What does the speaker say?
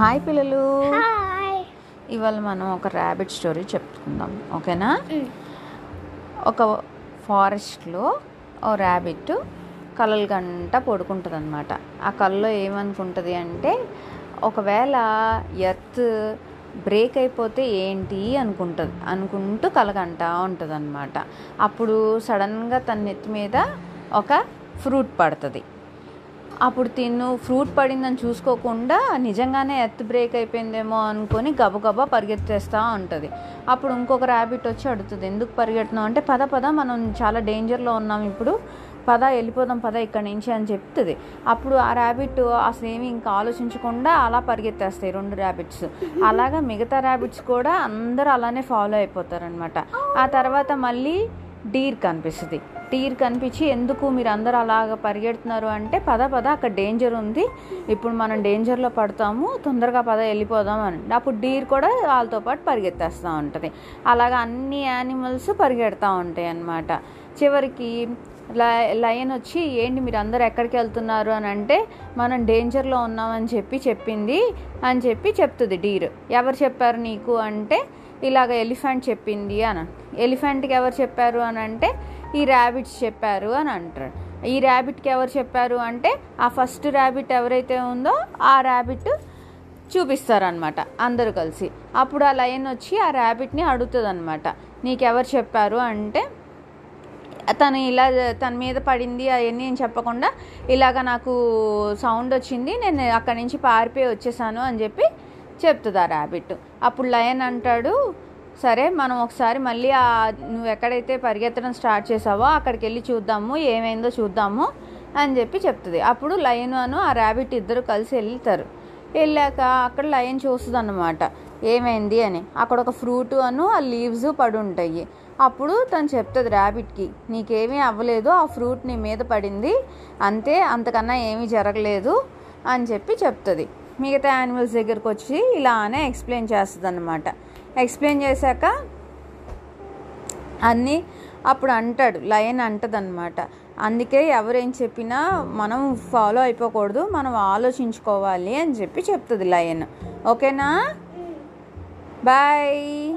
Hi పిల్లలు. ఇవాళ మనం ఒక ర్యాబిట్ స్టోరీ చెప్పుకుందాం. ఓకేనా? ఒక ఫారెస్ట్లో ఓ ర్యాబిట్ కలలు గంట పడుకుంటుంది అనమాట ఆ కళ్ళలో ఏమనుకుంటుంది అంటే ఒకవేళ ఎర్త్ బ్రేక్ అయిపోతే ఏంటి అనుకుంటుంది. అనుకుంటూ కలగంట ఉంటుంది అనమాట అప్పుడు సడన్గా తన నెత్తి మీద ఒక ఫ్రూట్ పడుతుంది. అప్పుడు తిను ఫ్రూట్ పడిందని చూసుకోకుండా నిజంగానే ఎర్త్ బ్రేక్ అయిపోయిందేమో అనుకొని గబగబా పరిగెత్తేస్తూ ఉంటుంది. అప్పుడు ఇంకొక ర్యాబిట్ వచ్చి అడుగుతుంది ఎందుకు పరిగెడుతున్నాం అంటే పద పద మనం చాలా డేంజర్లో ఉన్నాం ఇప్పుడు. పద వెళ్ళిపోదాం పద ఇక్కడి నుంచి అని చెప్తుంది. అప్పుడు ఆ ర్యాబిట్ అసలు ఏమి ఇంకా ఆలోచించకుండా అలా పరిగెత్తేస్తాయి రెండు ర్యాబిట్స్ అలాగా మిగతా ర్యాబిట్స్ కూడా అందరూ అలానే ఫాలో అయిపోతారనమాట ఆ తర్వాత మళ్ళీ డీర్ కనిపిస్తుంది. డీర్ కనిపించి ఎందుకు మీరు అందరు అలాగ పరిగెడుతున్నారు అంటే పద పద అక్కడ డేంజర్ ఉంది. ఇప్పుడు మనం డేంజర్లో పడతాము తొందరగా పద వెళ్ళిపోదాం అని అప్పుడు డీర్ కూడా వాళ్ళతో పాటు పరిగెత్తేస్తూ ఉంటుంది. అలాగ అన్ని యానిమల్స్ పరిగెడతా ఉంటాయి అన్నమాట. చివరికి లయన్ వచ్చి ఏంటి మీరు అందరు ఎక్కడికి వెళ్తున్నారు? అని అంటే మనం డేంజర్లో ఉన్నామని చెప్పి చెప్పింది అని చెప్పి చెప్తుంది డీర్. ఎవరు చెప్పారు నీకు అంటే ఇలాగ ఎలిఫెంట్ చెప్పింది అని. ఎలిఫెంట్కి ఎవరు చెప్పారు అని అంటే ఈ ర్యాబిట్స్ చెప్పారు అని అంటారు. ఈ ర్యాబిట్కి ఎవరు చెప్పారు అంటే ఆ ఫస్ట్ ర్యాబిట్ ఎవరైతే ఉందో ఆ ర్యాబిట్ చూపిస్తారనమాట అందరూ కలిసి. అప్పుడు ఆ లయన్ వచ్చి ఆ ర్యాబిట్ని అడుగుతుందనమాట నీకెవరు చెప్పారు అంటే తను ఇలా తన మీద పడింది అవన్నీ నేను చెప్పకుండా ఇలాగ నాకు సౌండ్ వచ్చింది నేను అక్కడి నుంచి పారిపోయి వచ్చేసాను అని చెప్పి చెప్తుంది ఆ ర్యాబిట్ అప్పుడు లయన్ అంటాడు సరే మనం ఒకసారి మళ్ళీ ఆ నువ్వు ఎక్కడైతే పరిగెత్తడం స్టార్ట్ చేసావో అక్కడికి వెళ్ళి చూద్దాము ఏమైందో చూద్దాము అని చెప్పి చెప్తుంది. అప్పుడు లయన్ అను ఆ ర్యాబిట్ ఇద్దరు కలిసి వెళ్తారు. వెళ్ళాక అక్కడ లయన్ చూస్తుంది అన్నమాట ఏమైంది? అని. అక్కడ ఒక ఫ్రూట్ అను ఆ లీవ్స్ పడి ఉంటాయి. అప్పుడు తను చెప్తుంది ర్యాబిట్కి నీకేమీ అవ్వలేదు ఆ ఫ్రూట్ నీ మీద పడింది అంతే అంతకన్నా ఏమీ జరగలేదు అని చెప్పి చెప్తుంది. మిగతా యానిమల్స్ దగ్గరకు వచ్చి ఇలానే ఎక్స్ప్లెయిన్ చేస్తుంది అనమాట ఎక్స్ప్లెయిన్ చేశాక అన్నీ అప్పుడు అంటాడు లయన్ అంటదన్నమాట. అందుకే ఎవరేం చెప్పినా మనం ఫాలో అయిపోకూడదు మనం ఆలోచించుకోవాలి అని చెప్పి చెప్తుంది లయన్. ఓకేనా? బాయ్.